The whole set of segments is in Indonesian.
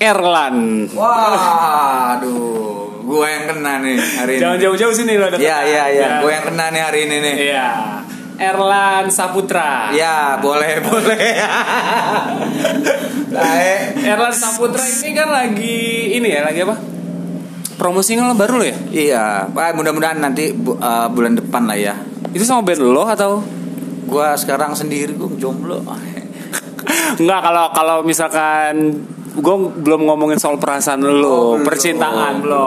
Erlan. Waduh, gue yang kena nih hari ini. Jangan jauh-jauh sini lo Iya iya iya, gue yang kena nih hari ini nih. Iya. Erlan Saputra. Ya boleh boleh. Baik. Erlan Saputra ini kan lagi ini ya, lagi apa? Promo single baru lo ya? Iya, Pak mudah-mudahan nanti bu- eh, bulan depan lah ya. Itu sama band lo atau? Gua sekarang sendiri gue jomblo. Enggak kalau kalau misalkan gue belum ngomongin soal perasaan lo, Oh, percintaan Belum, lo.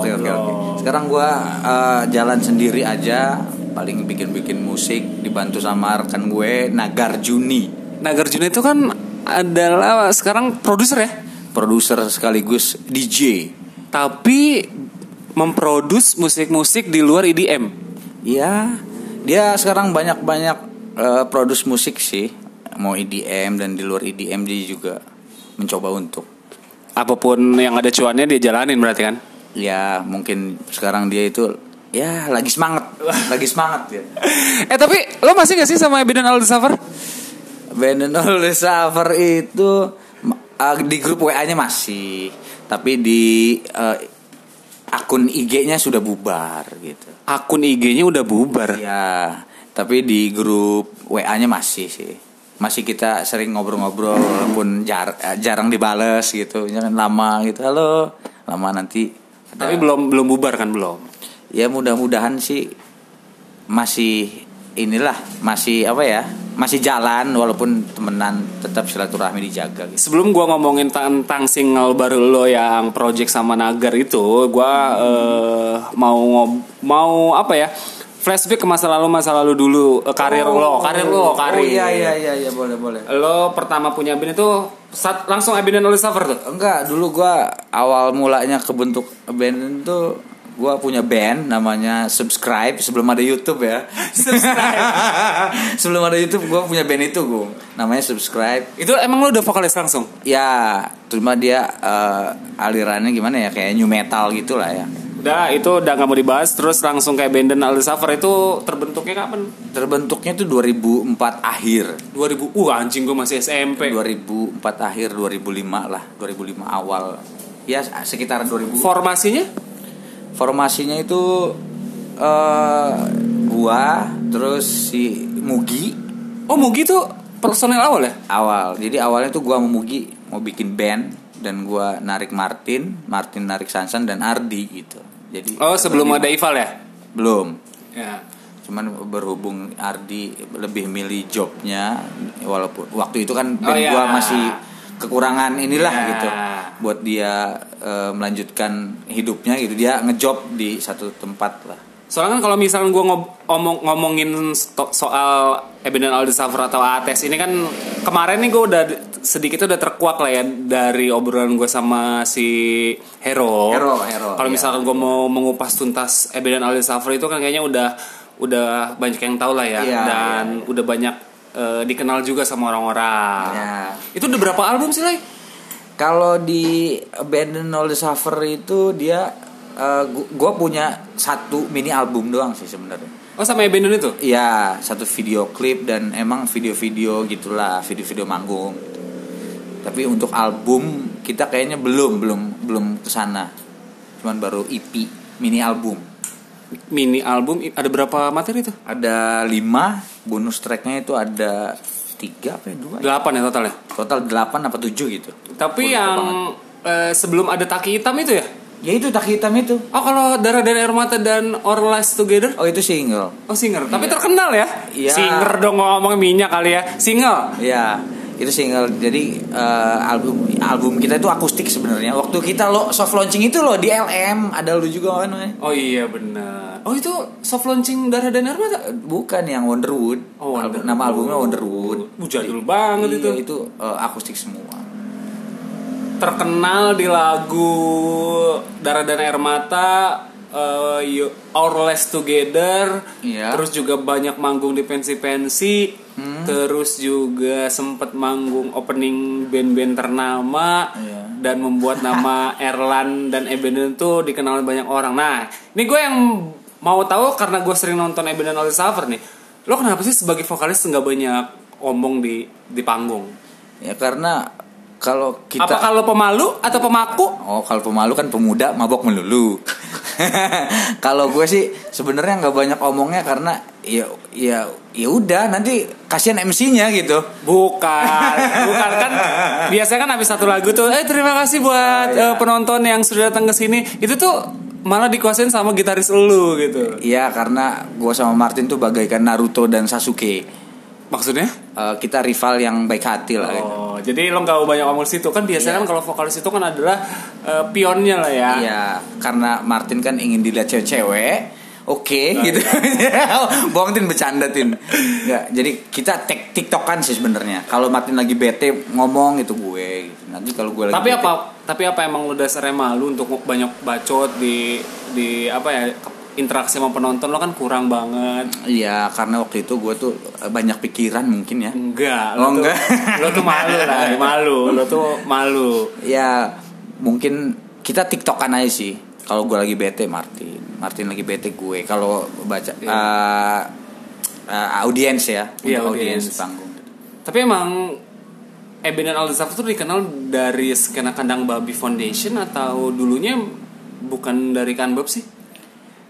Oke oke oke. Sekarang gua eh, jalan sendiri aja, paling bikin-bikin musik dibantu sama rekan gue Nagar Juni, Nagarjuna itu kan adalah sekarang produser ya, produser sekaligus DJ. tapi memproduce musik-musik di luar E EDM. Iya, dia sekarang banyak-banyak eh, produce musik sih, mau EDM dan di luar EDM dia juga mencoba untuk Apa pun yang ada cuannya dia jalanin berarti kan? ya mungkin sekarang dia itu ya lagi semangat, lagi semangat ya. eh tapi lo masih gak sih sama Aldi Safar? Brandon Oliver itu uh, di grup WA-nya masih, tapi di uh, akun IG-nya sudah bubar gitu. Akun IG-nya udah bubar. Ya, tapi di grup WA-nya masih sih. Masih kita sering ngobrol-ngobrol walaupun jar- eh, jarang dibales gitu. Jangan lama gitu. Halo, lama nanti. Tapi belum belum bubar kan belum. Ya mudah-mudahan sih masih inilah masih apa ya masih jalan walaupun temenan tetap silaturahmi dijaga gitu. Sebelum gua ngomongin tentang single baru lo yang project sama Nagar itu, gua eh, mau ngob- mau apa ya? Flashback ke masa lalu masa lalu dulu eh, karir lo, karir lo, karir. Oh iya iya iya iya boleh boleh. Lo pertama punya band itu saat langsung Ebidan Aldi Safar tuh. Enggak, dulu gua awal mulanya kebentuk band itu gua punya band namanya Subscribe sebelum ada YouTube ya. Subscribe. sebelum ada YouTube gua punya band itu, Gung. Namanya Subscribe. Itu emang lo udah vokalis langsung? Ya, cuma dia eh, alirannya gimana ya kayak new metal gitu lah ya. Udah, itu udah gak mau dibahas Terus langsung kayak Benden Safar itu terbentuknya kapan? Terbentuknya itu 2004 akhir. 2000, uh anjing gue masih SMP 2004 akhir 2005 lah, 2005 awal. Ya sekitar 2000. Formasinya? Formasinya itu eh gua terus si Mugi Oh Mugi tuh personel awal ya? awal. Jadi awalnya tuh gua sama Mugi mau bikin band dan gua narik Martin, Martin narik Sansan dan Ardi gitu. Jadi Oh sebelum ada Ival ya? belum. Ya Cuman berhubung Ardi lebih milih jobnya walaupun waktu itu kan Oh, band iya. gua masih kekurangan inilah Iya. gitu buat dia eh, melanjutkan hidupnya gitu dia ngejob di satu tempat lah Soalnya kan kalau misalkan gue ngomong ngomongin soal Eben dan Aldi Safar atau ATS ini kan kemarin nih gue udah sedikit udah terkuak lah ya dari obrolan gue sama si Hero. Hero, Hero, Kalau iya. misalkan gue mau mengupas tuntas Eben dan Aldi Safar itu kan kayaknya udah udah banyak yang tahu lah ya Iya, dan iya. udah banyak eh, dikenal juga sama orang-orang. Ya. Itu udah berapa album sih, Lai? Kalau di Abandon All the Suffer itu dia eh, gu- gua punya satu mini album doang sih sebenarnya. Oh sama Eben itu? Iya, satu video klip dan emang video-video gitulah, video-video manggung. Tapi untuk album kita kayaknya belum belum belum ke sana. Cuman baru EP, mini album. Mini album ada berapa materi tuh? Ada lima, bonus tracknya itu ada tiga apa ya dua? ya? Delapan ya totalnya. Total delapan apa tujuh gitu. Tapi Lupa yang eh, sebelum ada taki hitam itu ya? Ya itu tak hitam itu. Oh kalau darah dan air mata dan Our Lives Together? Oh itu single. Oh singer, tapi terkenal ya? Iya. Singer dong ngomong minyak kali ya. Single. Ya, itu single. Jadi eh, album album kita itu akustik sebenarnya. Waktu kita lo soft launching itu lo di LM ada lu juga kan? Oh iya benar. Oh itu soft launching darah dan air mata? Bukan yang Wonderwood. Oh, Album- Wonderwood. Nama albumnya Wonderwood. Uh, jadul banget Iya, itu. itu eh, akustik semua. Terkenal di lagu darah dan air mata. eh, You- Our Lives Together, Iya. terus juga banyak manggung di pensi-pensi, Hmm. terus juga sempet manggung opening band-band ternama, Iya. dan membuat nama Erlan dan Eben itu dikenal banyak orang. Nah, ini gue yang mau tahu karena gue sering nonton Eben dan Aldi Safar nih. Lo kenapa sih sebagai vokalis nggak banyak omong di di panggung? Ya karena Kalau kita Apa kalau pemalu atau pemaku? Oh, kalau pemalu kan pemuda mabok melulu. kalau gue sih sebenarnya nggak banyak omongnya karena ya ya ya udah nanti kasihan MC-nya gitu. Bukan, bukan kan biasanya kan habis satu lagu tuh, eh terima kasih buat eh, penonton yang sudah datang ke sini. Itu tuh malah dikuasain sama gitaris lu gitu. Iya, karena gue sama Martin tuh bagaikan Naruto dan Sasuke. Maksudnya? Eh, kita rival yang baik hati lah. gitu. Jadi lo nggak banyak ngomong situ kan biasanya Iya. kan kalau vokalis itu kan adalah eh, pionnya lah ya. Iya, karena Martin kan ingin dilihat cewek-cewek. Oke, Nah, gitu. Bohong tin bercanda tin. Nggak, jadi kita tek tiktokan sih sebenarnya. Kalau Martin lagi bete ngomong itu gue. Gitu. Nanti kalau gue lagi Tapi bete- apa? Tapi apa emang lu dasarnya malu untuk banyak bacot di di apa ya interaksi sama penonton lo kan kurang banget. Iya, karena waktu itu gue tuh banyak pikiran mungkin ya. Enggak, Oh, lo tuh, enggak. lo tuh malu lah, malu, lo tuh malu. Ya, mungkin kita tiktokan aja sih. Kalau gue lagi bete Martin, Martin lagi bete gue. Kalau baca Iya. eh, eh, audiens ya, Iya, audiens panggung. Tapi emang Eben dan Aldi Safra tuh dikenal dari skena kandang babi foundation atau dulunya bukan dari kanbab sih?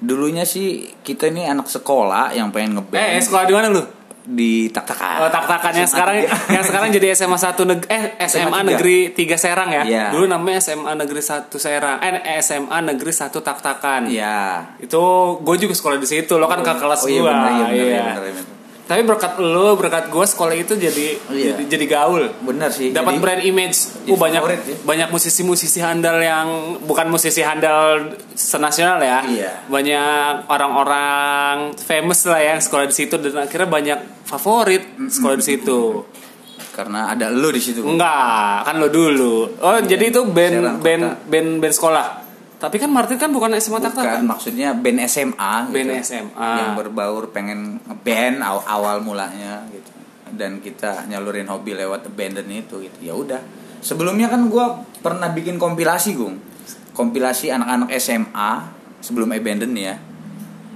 Dulunya sih kita ini anak sekolah yang pengen ngeband Eh, eh, sekolah di mana lu? di tak-takan. Oh, tak-takan yang sekarang yang sekarang jadi SMA 1 neg eh SMA, SMA Negeri 3 Serang ya. Iya. Dulu namanya SMA Negeri 1 Serang. Eh SMA Negeri 1 Tak-takan. Iya. Itu gue juga sekolah di situ. Lo kan ke kelas Oh iya gua. benar iya benar Iya. iya, benar, iya, benar. Tapi berkat lo, berkat gue sekolah itu jadi Iya. jadi, jadi gaul. Benar sih. Dapat Jadi- brand image. Uh, banyak favorit ya. banyak musisi-musisi handal yang bukan musisi handal senasional ya. Iya. Banyak orang-orang famous lah yang sekolah di situ dan akhirnya banyak favorit sekolah di situ. karena ada lu di situ. Enggak, kan lo dulu. Oh, jadi itu band Serang band Kota. band band sekolah. Tapi kan Martin kan bukan SMA Bukan Taktakan. maksudnya band SMA Band gitu. SMA. yang berbaur pengen ngeband aw- awal mulanya gitu dan kita nyalurin hobi lewat abandon itu gitu ya udah sebelumnya kan gua pernah bikin kompilasi gung kompilasi anak-anak SMA sebelum abandon ya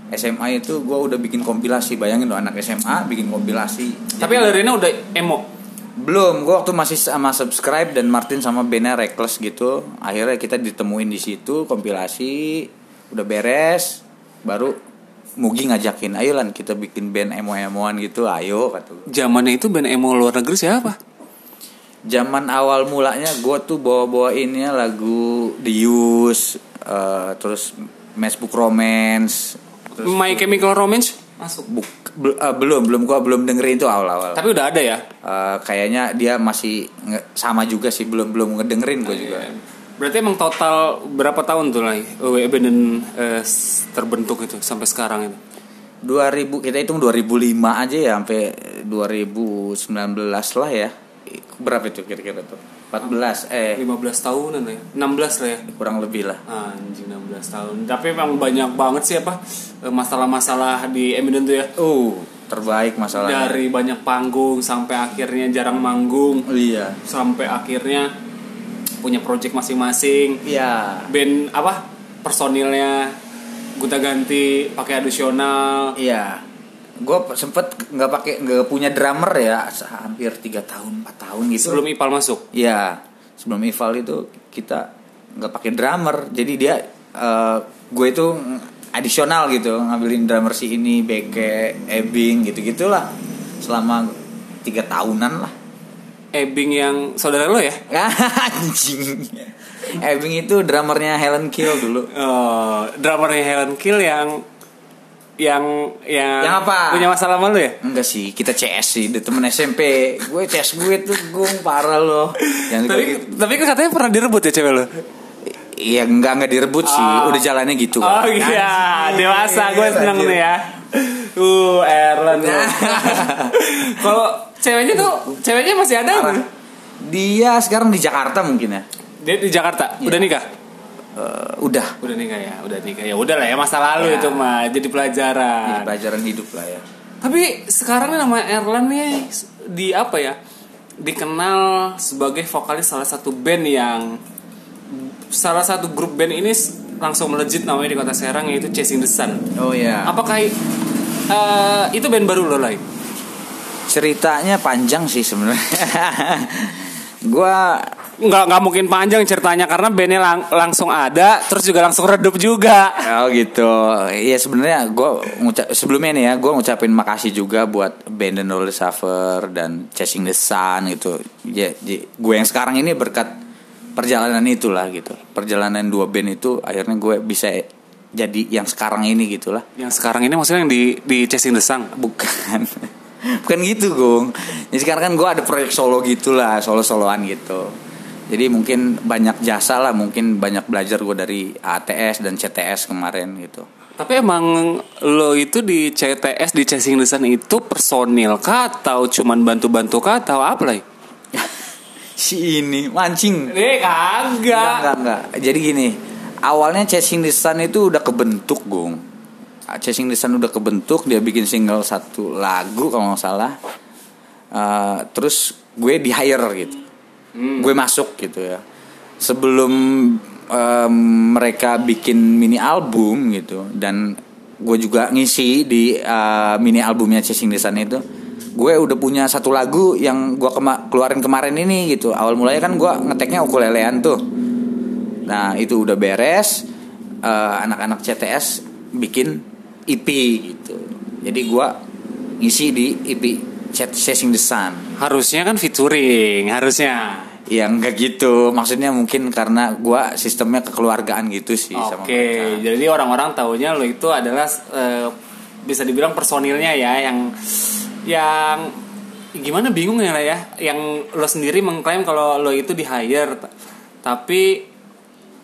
SMA itu gua udah bikin kompilasi bayangin loh anak SMA bikin kompilasi Tapi Alerina udah emo. Belum, gue waktu masih sama subscribe dan Martin sama bandnya Reckless gitu. Akhirnya kita ditemuin di situ kompilasi, udah beres, baru Mugi ngajakin, ayo lan kita bikin band emo-emoan gitu, ayo kata. Zamannya itu band emo luar negeri siapa? Zaman awal mulanya gue tuh bawa-bawainnya lagu The Use, eh, terus Matchbook Romance, terus My Chemical Romance masuk. Buk- bel- eh, belum belum gua belum dengerin itu awal-awal. Tapi udah ada ya. Eh, kayaknya dia masih nge- sama juga sih belum belum ngedengerin gue juga. Berarti emang total berapa tahun tuh lah Abandon eh, s- terbentuk itu sampai sekarang itu? 2000 kita hitung 2005 aja ya sampai 2019 lah ya. Berapa itu kira-kira tuh? 14 eh 15 tahunan ya. 16 lah ya. kurang lebih lah. Anjing 16 tahun. Tapi emang banyak banget sih apa eh, masalah-masalah di Eminem tuh ya. Uh, terbaik masalahnya. Dari banyak panggung sampai akhirnya jarang manggung Iya. sampai akhirnya punya project masing-masing. Iya. Band apa? Personilnya gonta ganti pakai additional. Iya. Gue sempet nggak pakai nggak punya drummer ya hampir tiga tahun 4 tahun gitu. Sebelum Ipal masuk. Iya, sebelum Ival itu kita nggak pakai drummer, jadi dia eh, gue itu adisional gitu ngambilin drummer si ini, Beke, Ebing gitu gitulah selama tiga tahunan lah. Ebing yang saudara lo ya? Anjing. Ebing itu drummernya Helen Kill dulu. Oh, drummernya Helen Kill yang yang yang, Yang apa? punya masalah sama lu ya? Enggak sih, kita CS sih, di temen SMP. Gue CS gue tuh gue parah loh. Yang Tapi, gitu. tapi kan katanya pernah direbut ya cewek lo? Iya enggak enggak direbut sih, Oh. udah jalannya gitu. Oh iya, dewasa gue seneng nih ya. Uh, Erlan lu. Kalau ceweknya tuh, ceweknya masih ada? Dia sekarang di Jakarta mungkin ya. Dia di Jakarta, udah nikah? Eh, udah Udah nikah ya, udah nikah ya. Udah lah ya masa lalu Ya. itu mah, jadi jadi pelajaran. pelajaran hidup lah ya. Tapi sekarang nama Erlan nih di apa ya? Dikenal sebagai vokalis salah satu band yang salah satu grup band ini langsung melejit namanya di kota Serang yaitu Chasing the Sun. Oh ya. Apakah eh, itu band baru lo lah? Ceritanya panjang sih sebenarnya. gua nggak nggak mungkin panjang ceritanya karena bandnya lang- langsung ada terus juga langsung redup juga Oh gitu. Iya sebenarnya gue ngucap sebelumnya nih ya gue ngucapin makasih juga buat band the Suffer dan Chasing the Sun gitu. Ya, gue yang sekarang ini berkat perjalanan itulah gitu. Perjalanan dua band itu akhirnya gue bisa jadi yang sekarang ini gitulah. yang sekarang ini maksudnya yang di di chasing the sun Bukan. Bukan gitu, Gung. Jadi sekarang kan gue ada proyek solo gitulah, solo-soloan gitu. Jadi mungkin banyak jasa lah, mungkin banyak belajar gue dari ATS dan CTS kemarin gitu. tapi emang lo itu di CTS di chasing sun itu personil kah atau cuman bantu-bantu kah atau apa lah Si ini mancing. Eh kagak enggak, enggak. Jadi gini, awalnya Chasing Sun itu udah kebentuk, Gung. Chasing the Sun udah kebentuk, dia bikin single satu lagu kalau nggak salah. Eh, terus gue di hire gitu. Gue masuk gitu ya. Sebelum em, mereka bikin mini album gitu dan gue juga ngisi di eh, mini albumnya Chasing the Sun itu gue udah punya satu lagu yang gue kema- keluarin kemarin ini gitu. Awal mulanya kan gue ngeteknya ukulelean tuh. Nah itu udah beres eh, anak-anak CTS bikin EP gitu. Jadi gue ngisi di EP Chat Chasing the Sun. Harusnya kan featuring harusnya ya enggak gitu maksudnya mungkin karena gue sistemnya kekeluargaan gitu sih sama Oke, jadi orang-orang taunya lo itu adalah eh, bisa dibilang personilnya ya yang yang gimana bingung ya lah ya, yang lo sendiri mengklaim kalau lo itu di hire, tapi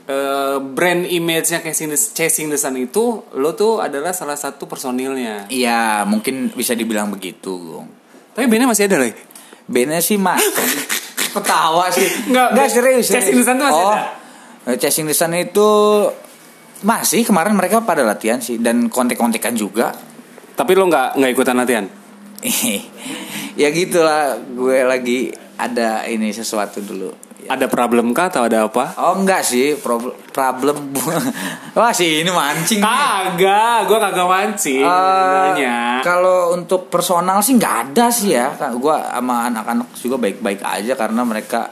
eh, brand image-nya Chasing the, Chasing the Sun itu lo tuh adalah salah satu personilnya. Iya mungkin bisa dibilang begitu. Tapi bandnya masih ada lagi. Bandnya sih mak ketawa sih Nggak, serius, Chasing the Sun tuh masih oh, ada? Chasing the Sun itu masih kemarin mereka pada latihan sih dan kontek-kontekan juga Tapi lo nggak nggak ikutan latihan. ya gitulah gue lagi ada ini sesuatu dulu Ada problem kah atau ada apa? oh enggak sih problem problem wah sih ini mancing. Kagak, gue kagak mancing. Nanya. kalau untuk personal sih nggak ada sih ya gue sama anak-anak juga baik-baik aja karena mereka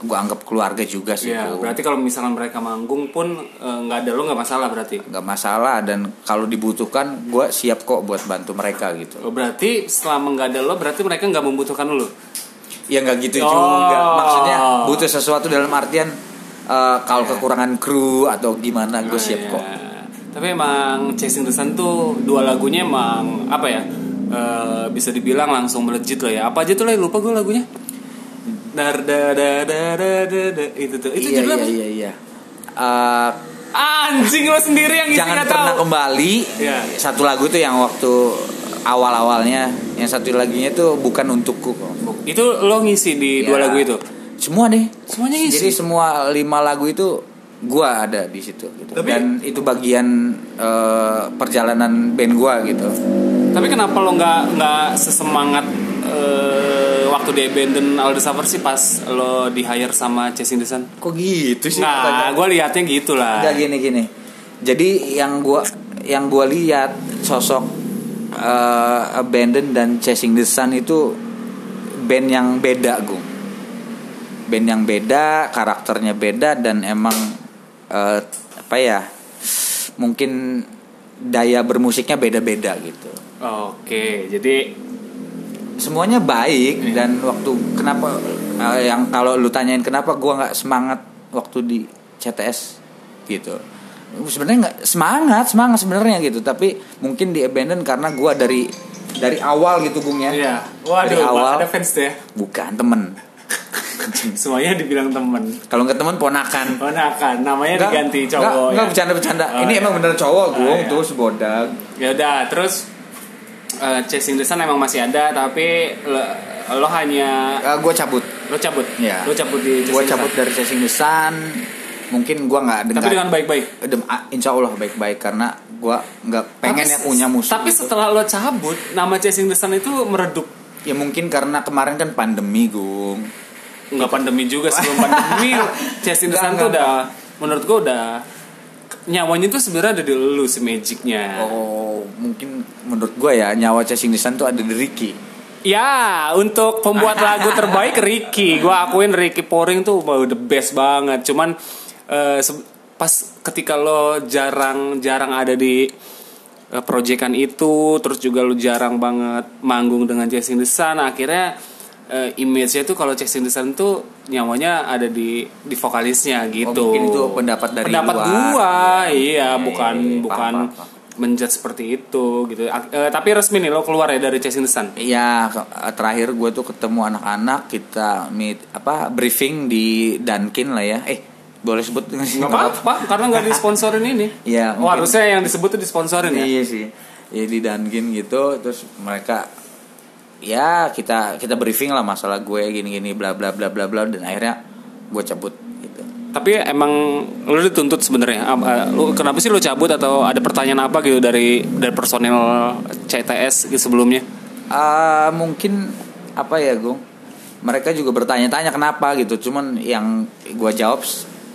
gue anggap keluarga juga sih Ya, berarti kalau misalkan mereka manggung pun eh, nggak ada lo nggak masalah berarti. nggak masalah dan kalau dibutuhkan gue siap kok buat bantu mereka gitu Oh, berarti selama nggak ada lo berarti mereka nggak membutuhkan lo. ya nggak gitu Oh. juga maksudnya butuh sesuatu dalam artian eh, kalau kekurangan kru atau gimana gue siap kok Ya. Tapi emang Chasing the Sun tuh dua lagunya emang apa ya? eh, bisa dibilang langsung melejit lah ya. Apa aja tuh lah lupa gue lagunya. Dar da da da da da da. itu tuh. Itu iya judulnya iya apa? iya iya Eh, Anjing lo sendiri yang jangan pernah tahu. kembali Iya. satu lagu tuh yang waktu awal-awalnya yang satu lagunya tuh bukan untukku kok. Itu lo ngisi di dua Ya, lagu itu. Semua deh Semuanya ngisi. jadi semua lima lagu itu gua ada di situ gitu. Tapi- dan itu bagian eh, perjalanan band gua gitu Tapi kenapa lo nggak nggak sesemangat eh, waktu di Abandon All the Suffer sih pas lo di hire sama Chasing the Sun? kok gitu sih Nah, gue liatnya gitu lah. Enggak gini gini. Jadi yang gua yang gua lihat sosok eh, Abandon dan Chasing the Sun itu band yang beda, Gung. Band yang beda, karakternya beda dan emang eh, apa ya? Mungkin daya bermusiknya beda-beda gitu. Oke, jadi Semuanya baik dan waktu kenapa eh, yang kalau lu tanyain kenapa gua nggak semangat waktu di CTS gitu sebenarnya nggak semangat semangat sebenarnya gitu tapi mungkin di abandon karena gua dari dari awal gitu Gung ya iya. dari Waduh, awal ada fans tuh ya. bukan temen Semuanya dibilang temen. kalau nggak temen ponakan Ponakan, namanya Nggak, diganti cowok. nggak ya. bercanda bercanda Oh, ini iya. emang bener cowok Oh, Gung iya. tuh sebodak Ya udah, terus eh, Chasing the Sun emang masih ada, tapi lo, lo hanya Eh, gua cabut lo cabut. ya Lo cabut di the cabut dari Chasing the Sun mungkin gua nggak dengar Tapi dengan baik-baik. Ah, insya Allah baik-baik karena gua nggak pengen Tapi ya punya musuh Tapi gitu. setelah lo cabut, nama Chasing the Sun itu meredup. ya mungkin karena kemarin kan pandemi gung Enggak pandemi juga sebelum pandemi Nggak, Sun tuh nggak, udah menurut gua udah nyawanya tuh sebenarnya ada di lu si magicnya. oh mungkin menurut gua ya nyawa chasing sun tuh ada di Ricky Ya, untuk pembuat lagu terbaik Ricky. Gua akuin Ricky Poring tuh wow, the best banget. Cuman se- pas ketika lo jarang-jarang ada di eh, proyekan itu, terus juga lo jarang banget manggung dengan the Sun, akhirnya eh, image-nya tuh kalau Chasing the Sun tuh nyawanya ada di di vokalisnya gitu. Oh, mungkin itu pendapat dari pendapat luar. gua, iya, Iya, bukan iya. bukan Paham, paham, menjudge seperti itu gitu. Eh, tapi resmi nih lo keluar ya dari Chasing the Sun. Iya, ke- terakhir gue tuh ketemu anak-anak kita meet apa briefing di Dunkin lah ya. Eh, boleh sebut nggak apa-apa, karena nggak disponsorin ini. Iya, Oh, mungkin- harusnya yang disebut tuh disponsorin ya. Iya sih. Ya di Dunkin gitu, terus mereka ya kita kita briefing lah masalah gue gini-gini bla bla bla bla bla dan akhirnya gue cabut gitu. Tapi emang lu dituntut sebenarnya. Eh, Lu kenapa sih lu cabut atau ada pertanyaan apa gitu dari dari personil CTS gitu sebelumnya? Ah, mungkin apa ya, Gung? Mereka juga bertanya-tanya kenapa gitu. Cuman yang gue jawab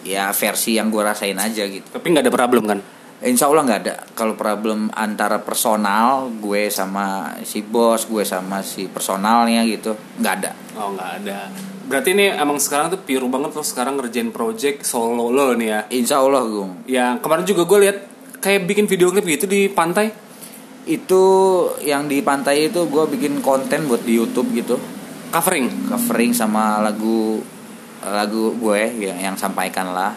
ya versi yang gue rasain aja gitu. Tapi nggak ada problem kan? Insya Allah nggak ada. Kalau problem antara personal gue sama si bos, gue sama si personalnya gitu, nggak ada. Oh nggak ada. Berarti ini emang sekarang tuh pure banget lo sekarang ngerjain project solo lo nih ya. Insya Allah, Gung. Ya kemarin juga gue lihat kayak bikin video klip gitu di pantai. Itu yang di pantai itu gue bikin konten buat di YouTube gitu, Covering. covering sama lagu lagu gue yang, yang sampaikan lah.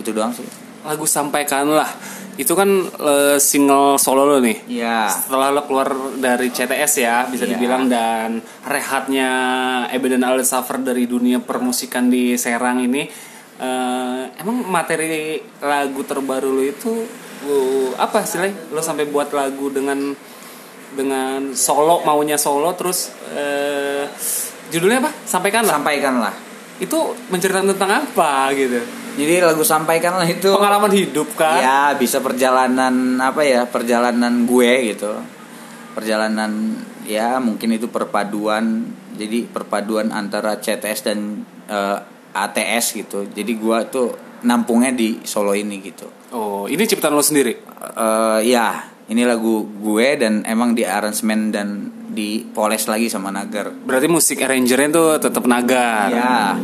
Itu doang sih. Lagu sampaikanlah. Itu kan eh, single solo lo nih. Iya. setelah lo keluar dari CTS ya bisa Iya. dibilang dan rehatnya Eben dan Aldi Suffer dari dunia permusikan di Serang ini eh, emang materi lagu terbaru lo itu uh, apa sih lo sampai buat lagu dengan dengan solo maunya solo terus eh, judulnya apa sampaikan lah Sampaikanlah. itu menceritakan tentang apa gitu Jadi lagu sampaikanlah itu. Pengalaman hidup kan? Ya bisa perjalanan apa ya perjalanan gue gitu. Perjalanan ya mungkin itu perpaduan. Jadi perpaduan antara CTS dan eh, ATS gitu. Jadi gue tuh nampungnya di Solo ini gitu. Oh ini ciptaan lo sendiri? Eh ya ini lagu gue dan emang di aransemen dan dipoles lagi sama Nagar berarti musik arrangernya tuh tetap nagar ya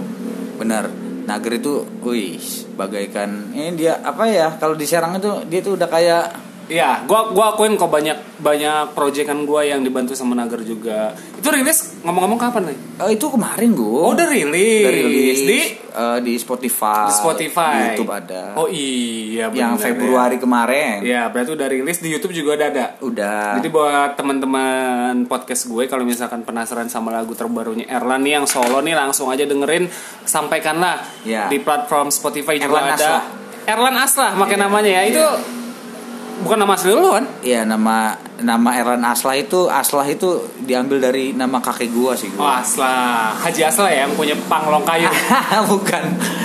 benar Nagar itu wih bagaikan ini dia apa ya kalau di Serang itu dia tuh udah kayak Iya, gua gua akuin kok banyak banyak proyekan gua yang dibantu sama Nagar juga. Itu rilis ngomong-ngomong kapan nih? Oh itu kemarin gue. Oh, udah rilis. Udah rilis di eh, di Spotify. di Spotify. Di YouTube ada. Oh iya, yang bener, Februari kemarin. Ya. ya, berarti udah rilis di YouTube juga udah ada. Udah. Jadi buat teman-teman podcast gue kalau misalkan penasaran sama lagu terbarunya Erlan nih yang solo nih langsung aja dengerin sampaikanlah Ya. di platform Spotify juga Erlan ada. Aslah. Erlan Aslah makai Iya. namanya ya. Itu Iya. Bukan nama asli lu kan? Iya nama nama Erlan Aslah itu Aslah itu diambil dari nama kakek gua sih Oh gua. Aslah, Haji Aslah ya yang punya panglong kayu. bukan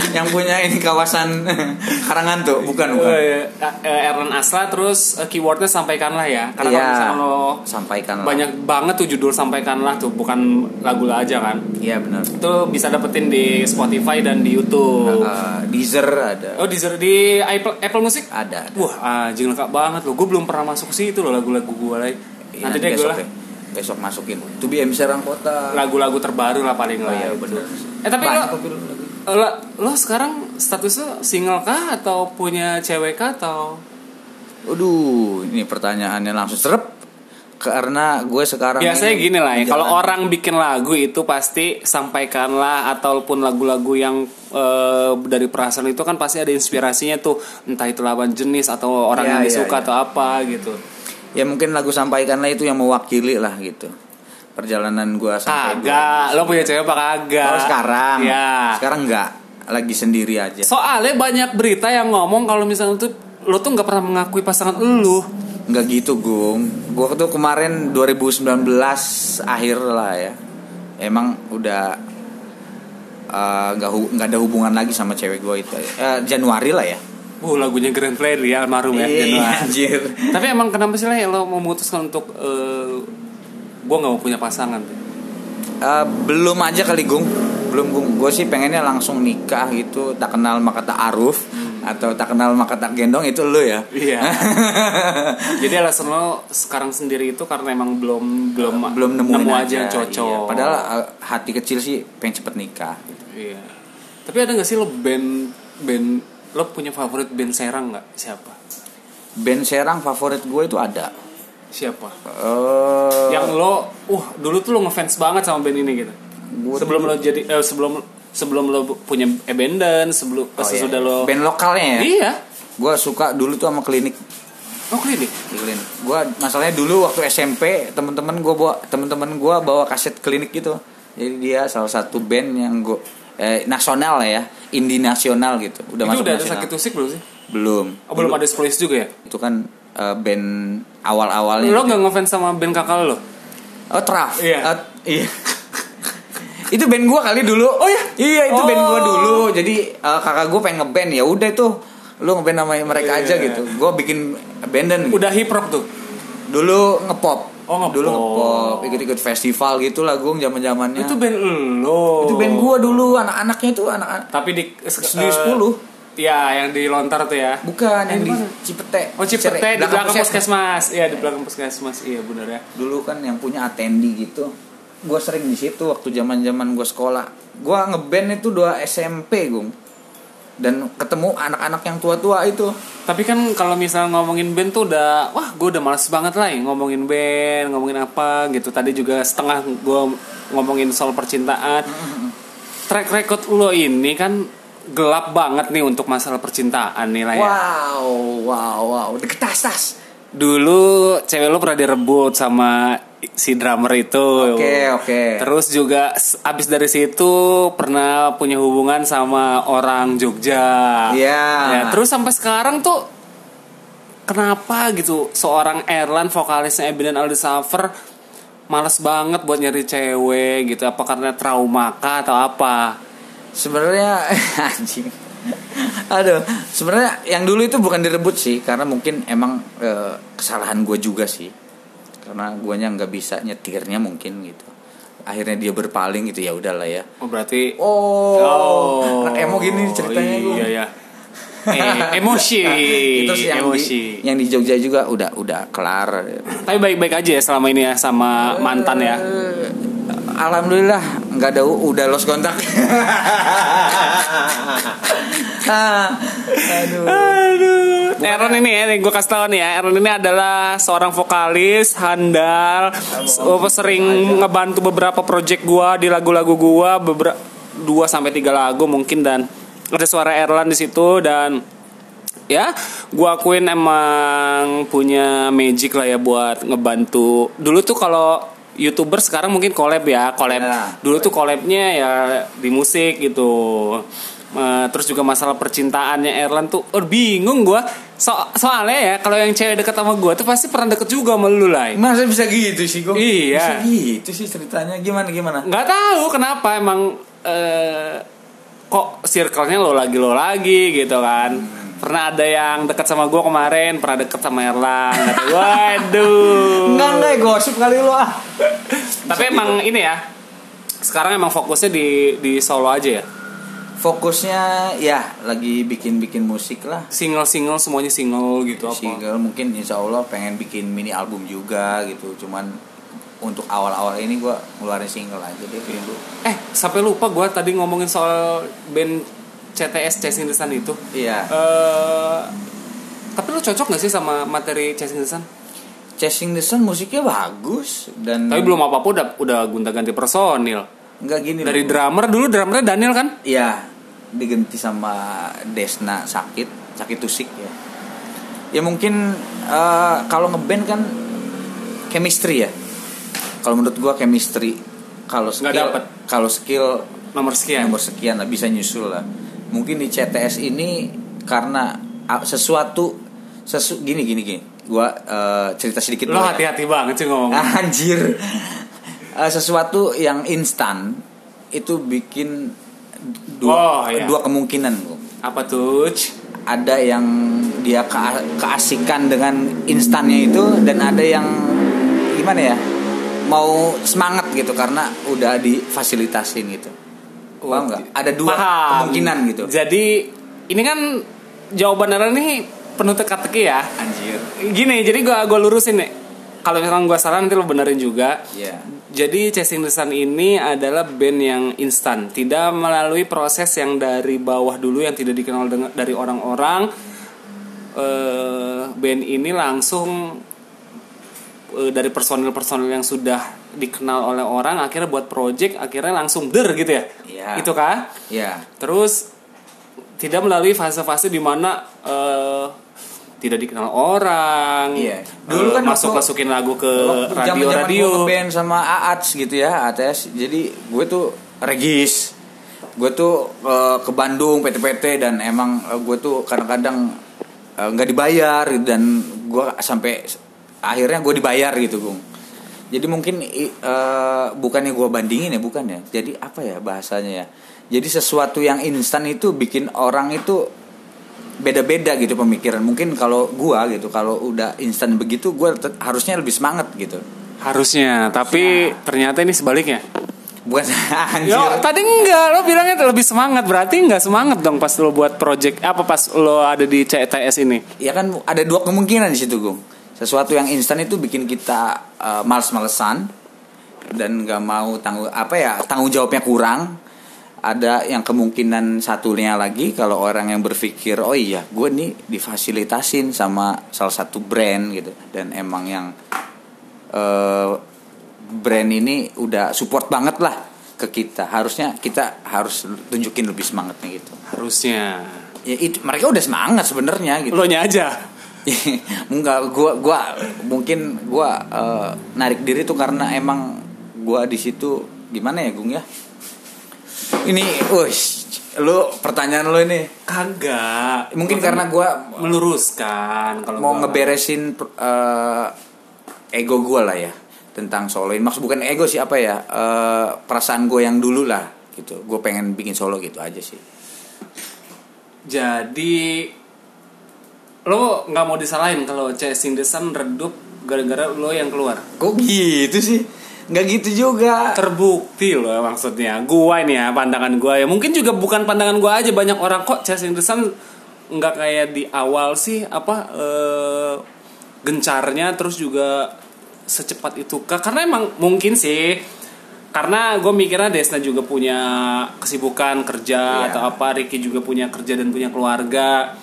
yang punya ini kawasan Karanganto, bukan bukan. Eh, eh, Erlan Asla terus eh, keywordnya sampaikanlah ya karena kalau Iya. misalnya lo Sampaikan banyak banget tuh judul sampaikanlah tuh bukan lagu lah aja kan Iya benar. itu bisa dapetin di Spotify dan di YouTube Eh, Deezer ada. oh di di Apple Apple Music Ada. ada. wah anjing lengkap banget loh gue belum pernah masuk ke situ loh lagu-lagu gue lagi Iya, nanti deh gue besok lah. Besok masukin. To be MC Serang Kota. lagu-lagu terbaru lah paling Oh lah iya itu. benar. eh tapi Banyak lo lo, lo sekarang statusnya single kah atau punya cewek kah atau Aduh, ini pertanyaannya langsung serep. Karena gue sekarang Biasanya ini gini lah ya, kalau orang bikin lagu itu pasti sampaikanlah ataupun lagu-lagu yang eh, dari perasaan itu kan pasti ada inspirasinya tuh, entah itu lawan jenis atau orang Ya, yang ya, disuka ya. atau apa gitu. Ya mungkin lagu sampaikanlah itu yang mewakili lah gitu. Perjalanan gue sampai Kagak, lo punya cewek apa kagak? Kalau sekarang, Ya. sekarang enggak, lagi sendiri aja. Soalnya banyak berita yang ngomong kalau misalnya tuh lo tuh nggak pernah mengakui pasangan lu. Enggak gitu, Gung. Gue tuh kemarin 2019 akhir lah ya. Emang udah eh, nggak hu- nggak ada hubungan lagi sama cewek gue itu. Eh, Januari lah ya. Uh, lagunya Grand Freddy ya almarhum ya. Iya, anjir. Tapi emang kenapa sih lah lo memutuskan untuk eh, gue nggak mau punya pasangan? Eh, belum aja kali, Gung. belum gue sih pengennya langsung nikah gitu tak kenal maka tak aruf atau tak kenal maka tak gendong itu lo ya Iya. Jadi alasan lo sekarang sendiri itu karena emang belum belum belum nemuin aja yang cocok. Iya. padahal uh, hati kecil sih pengen cepet nikah gitu. Iya. Tapi ada gak sih lo band band lo punya favorit band Serang nggak? Siapa? band Serang favorit gue itu ada Siapa? Eh, Yang lo, uh dulu tuh lo ngefans banget sama band ini gitu. Gua sebelum lo jadi eh, sebelum sebelum lo punya abandon, sebelum oh, sesudah iya. lo band lokalnya ya Iya. gue suka dulu tuh sama klinik Oh klinik. klinik gue masalahnya dulu waktu SMP teman-teman gue bawa teman-teman gue bawa kaset klinik gitu jadi dia salah satu band yang gue eh, nasional ya indie nasional gitu udah itu masuk udah ada sakit tusik belum sih? belum Oh, belum ada Splice juga ya? itu kan eh, band awal-awalnya Lo nggak ngefans sama band kakak lo? oh Traf Iya. Eh, iya itu band gue kali dulu Oh, iya? iya itu band gue Oh. dulu jadi eh, kakak gue pengen ngeband ya udah tuh lu ngeband sama mereka Iya. aja gitu gue bikin bandan Udah hip rock tuh. dulu ngepop Oh, ngepop. dulu ngepop ikut-ikut festival gitu lah gue zaman zamannya Itu band lo. itu band gue dulu anak-anaknya itu anak-anak Tapi di eh, 10 Ya, yang di lontar tuh ya. bukan yang di di mana? Cipete Oh Cipete Cere- di belakang puskesmas. puskesmas. Iya di belakang puskesmas. Iya benar ya. dulu kan yang punya atendi gitu gue sering di situ waktu zaman zaman gue sekolah gue ngeband itu dua SMP gung dan ketemu anak-anak yang tua-tua itu Tapi kan kalau misal ngomongin band tuh udah wah gue udah males banget lah ya ngomongin band, ngomongin apa gitu. Tadi juga setengah gue ngomongin soal percintaan. Track record lo ini kan gelap banget nih untuk masalah percintaan nih lah ya. wow wow wow tas Dulu cewek lo pernah direbut sama si drummer itu. Oke, oke. Terus juga abis dari situ pernah punya hubungan sama orang Jogja. Iya. Ya, terus sampai sekarang tuh kenapa gitu seorang Erlan vokalisnya Ebin Aldi Safer males banget buat nyari cewek gitu apa karena trauma kah atau apa? sebenarnya anjing aduh sebenarnya yang dulu itu bukan direbut sih karena mungkin emang eh, kesalahan gue juga sih karena guanya nggak bisa nyetirnya mungkin gitu akhirnya dia berpaling gitu ya udahlah ya Oh berarti oh, anak emo gini ceritanya gua. Iya ya. Eh, emosi. terus yang emosi. di yang di Jogja juga udah udah kelar Tapi baik-baik aja ya selama ini ya sama mantan ya. Alhamdulillah nggak ada udah los kontak. Ah, aduh. Aduh. Aaron ini ya, gue kasih tau nih ya. Aaron ini adalah seorang vokalis handal, sering ngebantu beberapa project gua di lagu-lagu gua, beberapa dua sampai tiga lagu mungkin dan ada suara Erlan di situ dan ya gua akuin emang punya magic lah ya buat ngebantu. Dulu tuh kalau youtuber sekarang mungkin collab ya, collab. Ya. Dulu tuh collabnya ya di musik gitu. Eh, terus juga masalah percintaannya Erlan tuh, oh, bingung gua. So soalnya ya kalau yang cewek deket sama gua tuh pasti pernah deket juga sama lu lah. Masa bisa gitu sih kok? Iya. Bisa gitu sih ceritanya. Gimana gimana? Nggak tahu kenapa emang eh, kok circle-nya lo lagi lo lagi gitu kan. Pernah ada yang deket sama gua kemarin, pernah deket sama Erlang. Kata, Waduh. Enggak enggak gosip kali lo ah. Tapi emang ini ya. Sekarang emang fokusnya di di solo aja ya. Fokusnya ya lagi bikin-bikin musik lah. Single-single semuanya single gitu apa. Single mungkin insya Allah pengen bikin mini album juga gitu. Cuman untuk awal-awal ini gua ngeluarin single aja deh dulu. Eh, sampai lupa gua tadi ngomongin soal band CTS Chasing the Sun itu. Iya. Eh, tapi lu cocok gak sih sama materi Chasing the Sun? Chasing the Sun musiknya bagus dan Tapi belum apa-apa udah udah gonta-ganti personil. Nggak gini Dari loh. drummer dulu drummernya Daniel kan? Iya, diganti sama Desna sakit, sakit tusik ya. Ya mungkin eh, kalau ngeband kan chemistry ya. Kalau menurut gua chemistry. Kalau skill, kalau skill Nomor sekian. nomor sekian lah bisa nyusul lah. Mungkin di CTS ini karena sesuatu sesu gini gini gini. Gua eh, cerita sedikit Lo ya. hati-hati banget sih ngomong. Anjir. Eh, sesuatu yang instan itu bikin Oh, dua iya. dua kemungkinan Bu. Apa tuh? ada yang dia kea- keasikan dengan instannya itu dan ada yang gimana ya mau semangat gitu karena udah difasilitasin gitu Paham nggak? Ada dua Paham. kemungkinan gitu. Jadi ini kan jawaban Aaron ini penuh teka-teki ya. Anjir. Gini, jadi gua gua lurusin nih. Kalau misalkan gua salah nanti lo benerin juga. Iya. Jadi Chasing the Sun ini adalah band yang instan, tidak melalui proses yang dari bawah dulu yang tidak dikenal dengan dari orang-orang. Eh, band ini langsung eh, dari personil-personil yang sudah dikenal oleh orang, akhirnya buat project, akhirnya langsung der gitu ya. Iya. Itu kan? Iya. Terus tidak melalui fase-fase di mana eh, tidak dikenal orang. Iya. Dulu Dulu kan masuk masukin lagu ke radio-radio. ngeband sama Aats gitu ya ATS jadi gue tuh regis gue tuh eh, ke Bandung PT-PT dan emang eh, gue tuh kadang-kadang eh, nggak dibayar dan gue sampai akhirnya gue dibayar gitu gung jadi mungkin eh, bukannya gue bandingin ya bukan ya jadi apa ya bahasanya ya jadi sesuatu yang instan itu bikin orang itu beda-beda gitu pemikiran. Mungkin kalau gua gitu kalau udah instan begitu gua harusnya lebih semangat gitu. Harusnya, tapi ternyata ini sebaliknya. bukan anjir. Yo, tadi enggak, lo bilangnya lebih semangat, berarti enggak semangat dong pas lo buat project apa pas lo ada di CTS ini. ya kan ada dua kemungkinan di situ gung. Sesuatu yang instan itu bikin kita eh, males-malesan dan nggak mau tanggung apa ya tanggung jawabnya kurang ada yang kemungkinan satunya lagi kalau orang yang berpikir oh iya gue nih difasilitasin sama salah satu brand gitu dan emang yang eh, brand ini udah support banget lah ke kita harusnya kita harus tunjukin lebih semangatnya gitu Harusnya. ya itu mereka udah semangat sebenarnya gitu Lo nya aja. Enggak, gua gua mungkin gua eh, narik diri tuh karena emang gua di situ gimana ya, Gung ya? Ini, wih, lu pertanyaan lu ini Kagak. mungkin karena gua meluruskan kalau mau gua- ngeberesin eh, ego gua lah ya tentang solo ini. Maksud bukan ego sih apa ya? eh, perasaan gue yang dulu lah gitu. Gue pengen bikin solo gitu aja sih. Jadi lo nggak mau disalahin kalau Chasing the Sun redup gara-gara lo yang keluar. Kok gitu sih? Nggak gitu juga. Terbukti loh maksudnya. Gua ini ya pandangan gua ya. Mungkin juga bukan pandangan gua aja banyak orang kok the Sun nggak kayak di awal sih apa eh, gencarnya terus juga secepat itu kah? Karena emang mungkin sih karena gue mikirnya Desna juga punya kesibukan kerja Iya. atau apa Ricky juga punya kerja dan punya keluarga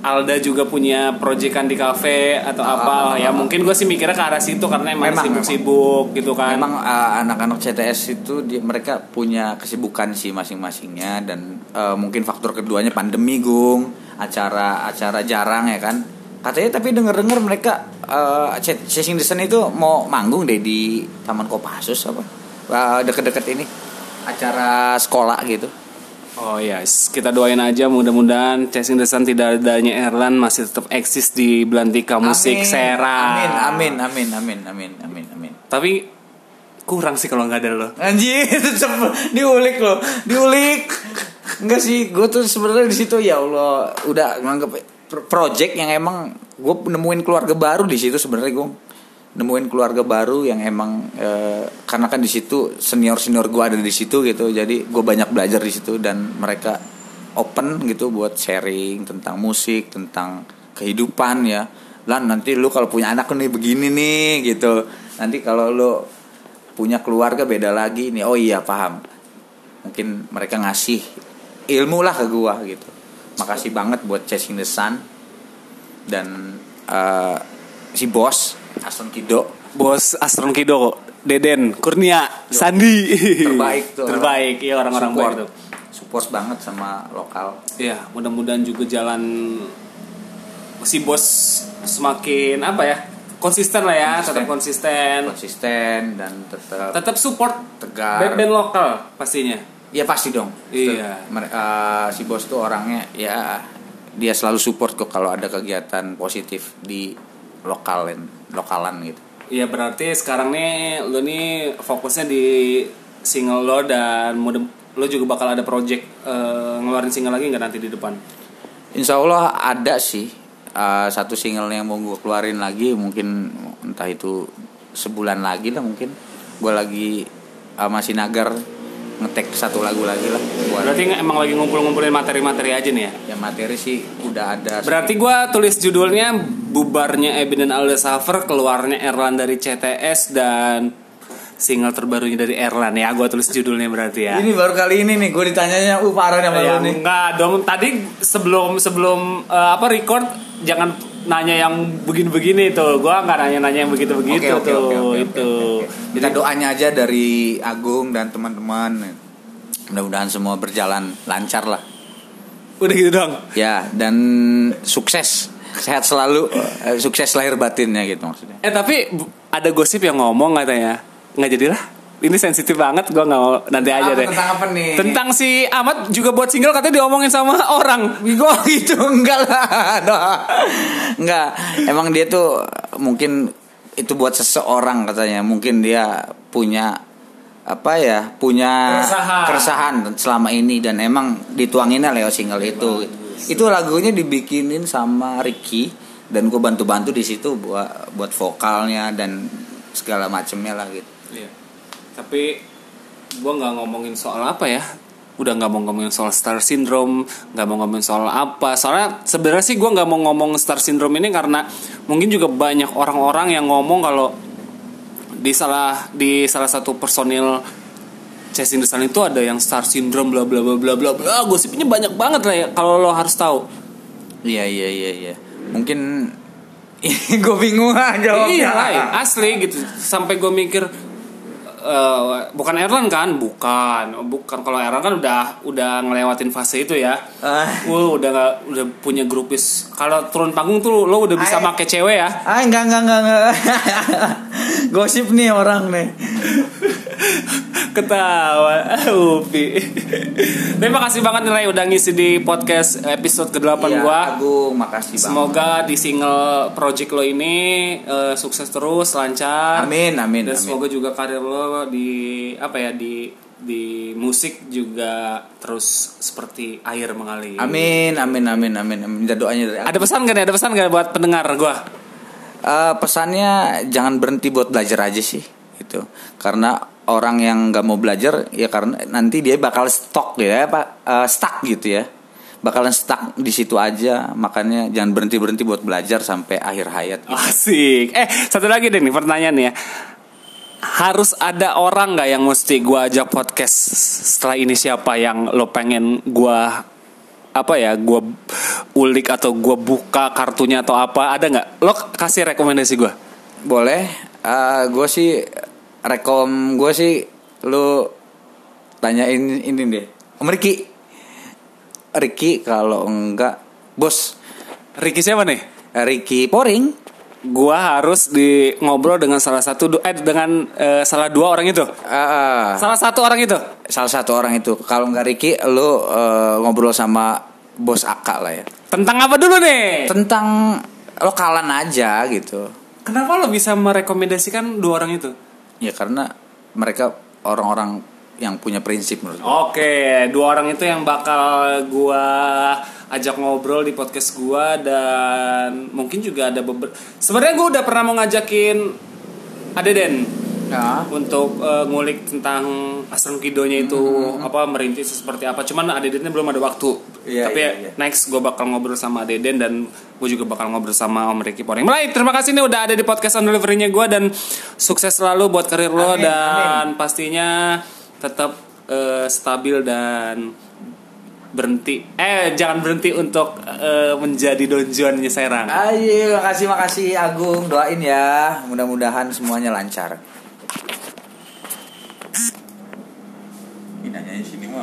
Alda juga punya proyekan di kafe atau apa ya. mungkin gue sih mikirnya ke arah situ karena emang sibuk-sibuk gitu kan. Memang uh, anak-anak CTS itu dia, mereka punya kesibukan sih masing-masingnya dan uh, mungkin faktor keduanya pandemi gung. Acara-acara jarang ya kan. Katanya tapi denger-dengar mereka uh, Ch- Chasing the Sun itu mau manggung deh di Taman Kopassus apa? Uh, deket-deket ini. Acara sekolah gitu Oh ya, kita doain aja mudah-mudahan Chasing the Sun tidak adanya Erlan masih tetap eksis di Belantika Musik Amin, Sera. amin amin amin amin amin amin amin Tapi kurang sih kalau nggak ada lo. Anjir, diulik loh, diulik. Enggak sih, gue tuh sebenarnya di situ ya Allah udah nganggep pro- project yang emang gue nemuin keluarga baru di situ sebenarnya gue nemuin keluarga baru yang emang eh, karena kan di situ senior senior gue ada di situ gitu, jadi gue banyak belajar di situ dan mereka open gitu buat sharing tentang musik, tentang kehidupan ya. Lan nanti lu kalau punya anak nih begini nih gitu. Nanti kalau lu punya keluarga beda lagi nih. Oh iya paham. Mungkin mereka ngasih ilmu lah ke gua gitu. Makasih banget buat Chasing the Sun dan eh, si bos Aston Kido Bos Astron Kido, Deden, Kurnia, Sandi. terbaik tuh. Terbaik, iya orang-orang baik tuh. support banget sama lokal. Iya, mudah-mudahan juga jalan si bos semakin apa ya? Konsisten lah ya, Konsisten. tetap konsisten. Konsisten dan tetap Tetap support tegar. band-band lokal pastinya. Ya pasti dong. Iya. Eh, si bos tuh orangnya ya dia selalu support kok kalau ada kegiatan positif di lokalan lokalan gitu. Iya berarti sekarang nih lo nih fokusnya di single lo dan mudah lo juga bakal ada project eh, ngeluarin single lagi nggak nanti di depan? Insya Allah ada sih eh, satu single yang mau gue keluarin lagi mungkin entah itu sebulan lagi lah mungkin gue lagi sama Sinagar ngetek satu lagu lagi lah buat Berarti emang lagi ngumpul-ngumpulin materi-materi aja nih ya. ya materi sih udah ada Berarti gua tulis judulnya bubarnya Eben dan Alda Saver, keluarnya Erlan dari CTS dan single terbarunya dari Erlan ya. Gua tulis judulnya berarti ya. ini baru kali ini nih gue ditanyanya uh parah nih sama Ya, lu nih enggak dong. Tadi sebelum sebelum eh, apa record jangan nanya yang begini-begini tuh. Gua nggak nanya-nanya yang begitu-begitu Oke, oke, tuh. oke, oke, oke, itu. oke. Kita doanya aja dari Agung dan teman-teman. Mudah-mudahan semua berjalan lancar lah. Udah gitu dong. Ya, dan sukses. Sehat selalu, eh, sukses lahir batinnya gitu maksudnya. Eh tapi ada gosip yang ngomong katanya nggak jadilah. Ini sensitif banget, gua nggak mau nanti aja Apa, deh. tentang apa nih? Tentang si Ahmad juga buat single katanya diomongin sama orang. Gue gitu enggak lah. Enggak. Emang dia tuh mungkin itu buat seseorang katanya. Mungkin dia punya apa ya? Punya Keresahan. keresahan selama ini dan emang dituanginnya lewat single itu. Itu lagunya dibikinin sama Ricky dan gue bantu-bantu di situ buat buat vokalnya dan segala macemnya lah gitu. Iya. Tapi gua nggak ngomongin soal apa ya. Udah nggak mau ngomongin soal star syndrome, nggak mau ngomongin soal apa. Soalnya sebenarnya sih gua nggak mau ngomong star syndrome ini karena mungkin juga banyak orang-orang yang ngomong kalau di salah di salah satu personil Chess in the Sun itu ada yang star syndrome bla bla bla bla bla bla gosipnya banyak banget lah ya kalau lo harus tahu Iya iya iya iya. Mungkin gue bingung aja. Iya ya, asli gitu. Sampai gue mikir eh, bukan Erlan kan? Bukan, bukan. Kalau Erlan kan udah udah ngelewatin fase itu ya. Ah. Lu udah nggak udah punya grupis. Kalau turun panggung tuh lo udah bisa Ay. make cewek ya. Ah enggak enggak enggak enggak. Gosip nih orang nih. Ketawa, Upi. Terima kasih banget nih udah ngisi di podcast episode ke-8 Iya, gua. Agung, makasih banget. Semoga di single project lo ini eh, sukses terus, lancar. Amin amin Dan amin. semoga juga karir lo di apa ya di di musik juga terus seperti air mengalir. Amin amin amin amin. amin. Minta doanya dari Ada pesan gak nih? Ada pesan gak buat pendengar gua? Eh, pesannya jangan berhenti buat belajar aja sih gitu. Karena orang yang nggak mau belajar ya karena nanti dia bakal stok ya pak eh, stuck gitu ya. Bakalan stuck di situ aja. Makanya jangan berhenti berhenti buat belajar sampai akhir hayat. gitu. Asik. Eh, satu lagi deh nih pertanyaan nih ya. Harus ada orang nggak yang mesti gua ajak podcast setelah ini siapa yang lo pengen gua apa ya gua ulik atau gua buka kartunya atau apa ada nggak lo kasih rekomendasi gua Boleh. gue sih rekom gue sih lu tanyain ini deh. Om Riki. Riki kalau enggak bos Ricky siapa nih eh, Riki Poring. Gua harus di ngobrol dengan salah satu eh dengan eh, salah dua orang itu Ah, salah satu orang itu salah satu orang itu. Kalau enggak Riki lu eh, ngobrol sama bos Aka lah ya. tentang apa dulu nih Tentang lokalan aja gitu. kenapa lo bisa merekomendasikan dua orang itu Ya karena mereka orang-orang yang punya prinsip menurut gue. Oke, dua orang itu yang bakal gua ajak ngobrol di podcast gua dan mungkin juga ada beberapa. Sebenarnya gua udah pernah mau ngajakin Adeden Ya. untuk eh, ngulik tentang Astron Kidonya itu apa merintis seperti apa. Cuman Adedennya belum ada waktu. Iya, Tapi ya, iya. next gue bakal ngobrol sama Adeden dan gue juga bakal ngobrol sama Om Ricky Poring. Baik, terima kasih nih udah ada di podcast on delivery-nya gue dan sukses selalu buat karir lo Amin, dan pastinya tetap uh, stabil dan berhenti eh jangan berhenti untuk uh, menjadi donjuannya Serang. Ayo, makasih makasih Agung, doain ya. Mudah-mudahan semuanya lancar. Ini nanya sih